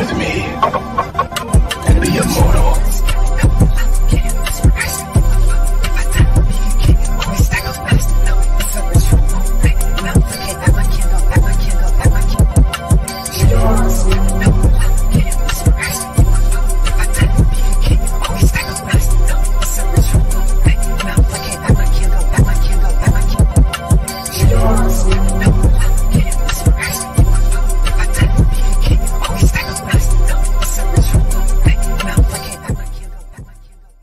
with me.